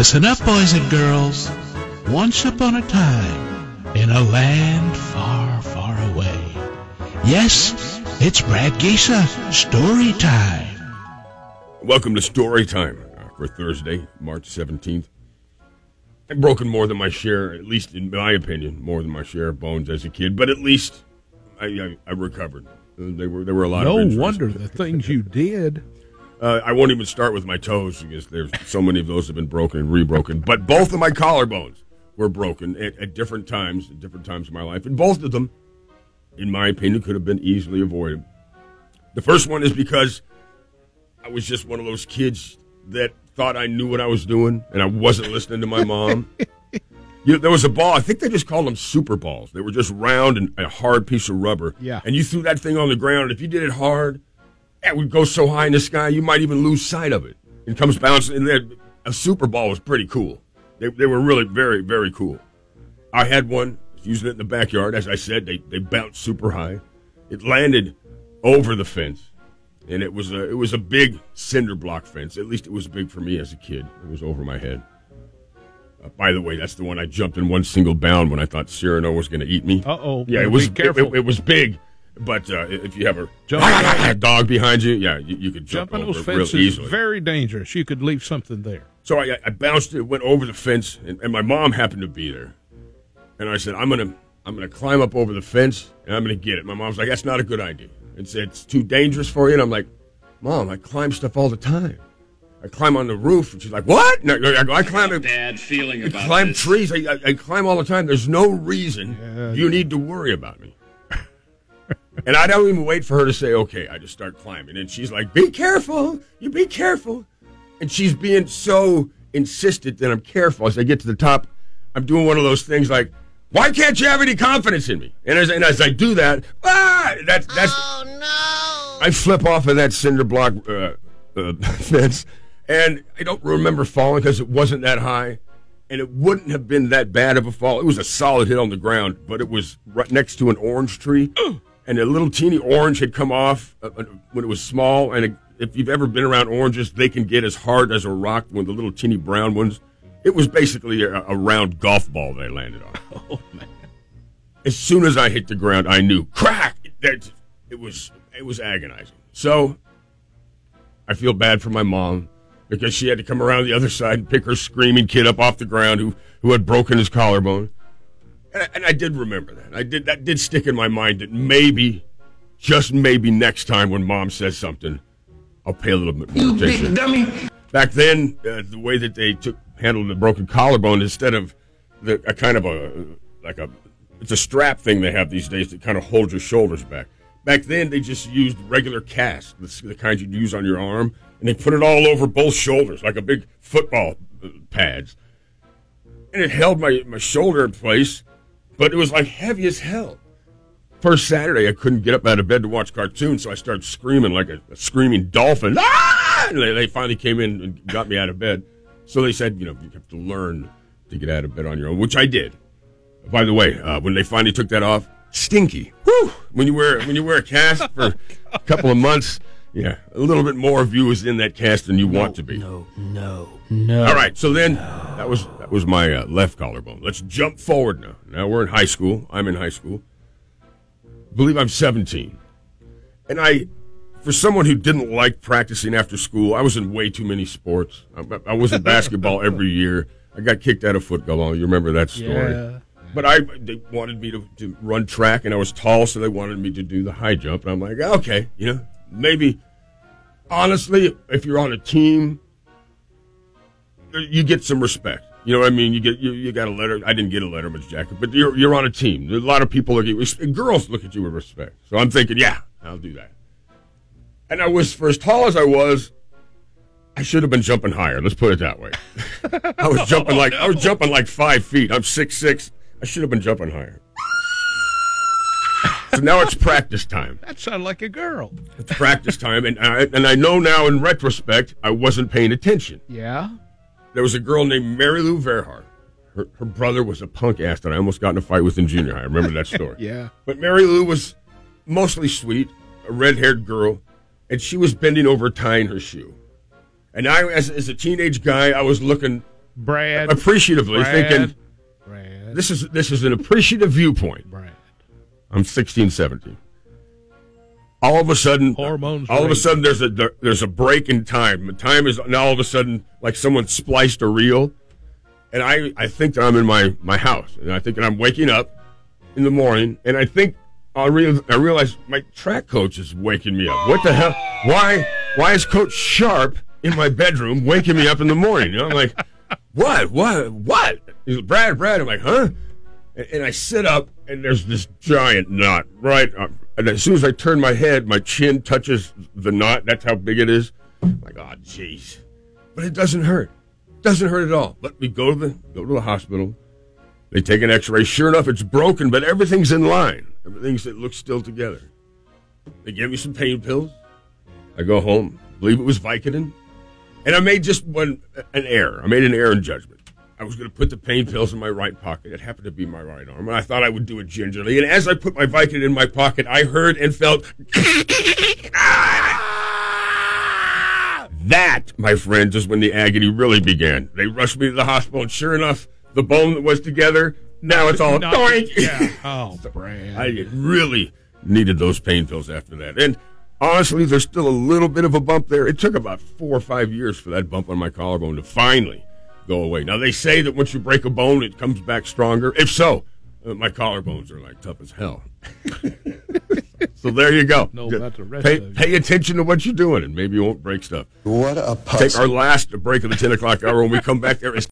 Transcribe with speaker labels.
Speaker 1: Listen up, boys and girls. Once upon a time, in a land far, far away. Yes, it's Brad Geisa, story time.
Speaker 2: Welcome to Story Time for Thursday, March 17th. I've broken more than my share, at least in my opinion, more than my share of bones as a kid, but at least I, I, I recovered. They were, there were a lot
Speaker 3: No
Speaker 2: of injuries.
Speaker 3: wonder the things you did.
Speaker 2: Uh, I won't even start with my toes because there's so many of those have been broken and rebroken. But both of my collarbones were broken at, at different times, at different times in my life, and both of them, in my opinion, could have been easily avoided. The first one is because I was just one of those kids that thought I knew what I was doing, and I wasn't listening to my mom. You know, there was a ball. I think they just called them super balls. They were just round and a hard piece of rubber.
Speaker 3: Yeah.
Speaker 2: And you threw that thing on the ground. If you did it hard, it would go so high in the sky you might even lose sight of it. It comes bouncing. And a super ball was pretty cool. They, they were really very very cool. I had one using it in the backyard. As I said, they they bounced super high. It landed over the fence, and it was a it was a big cinder block fence. At least it was big for me as a kid. It was over my head. Uh, by the way, that's the one I jumped in one single bound when I thought Cyrano was going to eat me.
Speaker 3: Uh-oh.
Speaker 2: Yeah, it was
Speaker 3: careful.
Speaker 2: It, it was big, but uh, if you have a,
Speaker 3: Jump-
Speaker 2: a dog behind you, yeah, you, you could jump
Speaker 3: Jumping
Speaker 2: over
Speaker 3: those
Speaker 2: it real
Speaker 3: fences is
Speaker 2: easily.
Speaker 3: very dangerous. You could leave something there.
Speaker 2: So I, I bounced it, went over the fence, and, and my mom happened to be there. And I said, "I'm gonna, I'm gonna climb up over the fence, and I'm gonna get it." My mom's like, "That's not a good idea." And said, "It's too dangerous for you." And I'm like, "Mom, I climb stuff all the time. I climb on the roof." And she's like, "What?" No, I go, "I climb it."
Speaker 4: bad feeling
Speaker 2: I climb
Speaker 4: this.
Speaker 2: trees. I, I, I climb all the time. There's no reason you need to worry about me. And I don't even wait for her to say okay. I just start climbing, and she's like, "Be careful! You be careful!" And she's being so insistent that I'm careful. As I get to the top, I'm doing one of those things like, "Why can't you have any confidence in me?" And as, and as I do that, ah, that's that's. Oh no! I flip off of that cinder block uh, uh, fence, and I don't remember falling because it wasn't that high and it wouldn't have been that bad of a fall. It was a solid hit on the ground, but it was right next to an orange tree, and a little teeny orange had come off uh, uh, when it was small. And if you've ever been around oranges, they can get as hard as a rock when the little teeny brown ones. It was basically a, a round golf ball they landed on. Oh man! As soon as I hit the ground, I knew crack. That it was it was agonizing. So I feel bad for my mom because she had to come around the other side and pick her screaming kid up off the ground who, who had broken his collarbone. And I, and I did remember that. I did that did stick in my mind that maybe, just maybe next time when mom says something, I'll pay a little bit more attention.
Speaker 4: dummy.
Speaker 2: Back then, uh, the way that they took handled the broken collarbone instead of the a kind of a like a it's a strap thing they have these days that kind of holds your shoulders back. Back then, they just used regular cast, the, the kind you'd use on your arm, and they put it all over both shoulders like a big football uh, pads, and it held my my shoulder in place, but it was like heavy as hell. First Saturday, I couldn't get up out of bed to watch cartoons, so I started screaming like a, a screaming dolphin. Ah! They, they finally came in and got me out of bed. So they said, you know, you have to learn to get out of bed on your own, which I did. By the way, uh, when they finally took that off, stinky. Whew! When you wear when you wear a cast for a couple of months, yeah, a little bit more of you is in that cast than you want to be.
Speaker 1: No, no, no.
Speaker 2: All right, so then that was that was my uh, left collarbone. Let's jump forward now. Now we're in high school. I'm in high school. I believe I'm 17, and I, for someone who didn't like practicing after school, I was in way too many sports. I, I was in basketball every year. I got kicked out of football. You remember that story?
Speaker 3: Yeah.
Speaker 2: But I they wanted me to, to run track, and I was tall, so they wanted me to do the high jump. And I'm like, okay, you know, maybe. Honestly, if you're on a team, you get some respect. You know what I mean? You get you, you got a letter. I didn't get a letterman's jacket, but you're you're on a team. A lot of people look at you. Girls look at you with respect. So I'm thinking, yeah, I'll do that. And I was for as tall as I was, I should have been jumping higher. Let's put it that way. I was jumping like I was oh, jumping like five feet. I'm six six. I should have been jumping higher. So now it's practice time.
Speaker 3: That sounded like a girl.
Speaker 2: It's practice time, and I, and I know now in retrospect I wasn't paying attention.
Speaker 3: Yeah.
Speaker 2: There was a girl named Mary Lou Verhart. Her, her brother was a punk ass that I almost got in a fight with in junior high. I remember that story.
Speaker 3: Yeah.
Speaker 2: But Mary Lou was mostly sweet, a red haired girl, and she was bending over tying her shoe. And I, as, as a teenage guy, I was looking
Speaker 3: Brad.
Speaker 2: appreciatively
Speaker 3: Brad.
Speaker 2: thinking
Speaker 3: Brad.
Speaker 2: this is this is an appreciative viewpoint.
Speaker 3: Brad.
Speaker 2: I'm 16, 17. All of a sudden,
Speaker 3: Hormones
Speaker 2: All of a sudden, there's a there- there's a break in time. The time is now all of a sudden like someone spliced a reel, and I I think that I'm in my my house, and I think that I'm waking up in the morning, and I think I real I realize my track coach is waking me up. What the hell? Why why is Coach Sharp in my bedroom waking me up in the morning? You know, I'm like, what what what? He's like, Brad Brad. I'm like, huh? And, and I sit up, and there's this giant knot right. And as soon as I turn my head, my chin touches the knot. That's how big it is. I'm like, oh, jeez. But it doesn't hurt. Doesn't hurt at all. But we go to the go to the hospital. They take an X-ray. Sure enough, it's broken, but everything's in line. Everything's it looks still together. They give me some pain pills. I go home. believe it was Vicodin, and I made just one an error. I made an error in judgment. I was going to put the pain pills in my right pocket. It happened to be my right arm, and I thought I would do it gingerly. And as I put my Vicodin in my pocket, I heard and felt. That, my friends, is when the agony really began. They rushed me to the hospital, and sure enough, the bone that was together, now it's all
Speaker 3: Not-
Speaker 2: doink.
Speaker 3: Yeah. Oh, Brad.
Speaker 2: I really needed those pain pills after that. And honestly, there's still a little bit of a bump there. It took about four or five years for that bump on my collarbone to finally go away. Now, they say that once you break a bone, it comes back stronger. If so, uh, my collarbones are like tough as hell. so there you go.
Speaker 3: Know about the rest
Speaker 2: pay,
Speaker 3: of you.
Speaker 2: pay attention to what you're doing, and maybe you won't break stuff.
Speaker 4: What a
Speaker 2: Take our last break of the 10 o'clock hour. When we come back, there is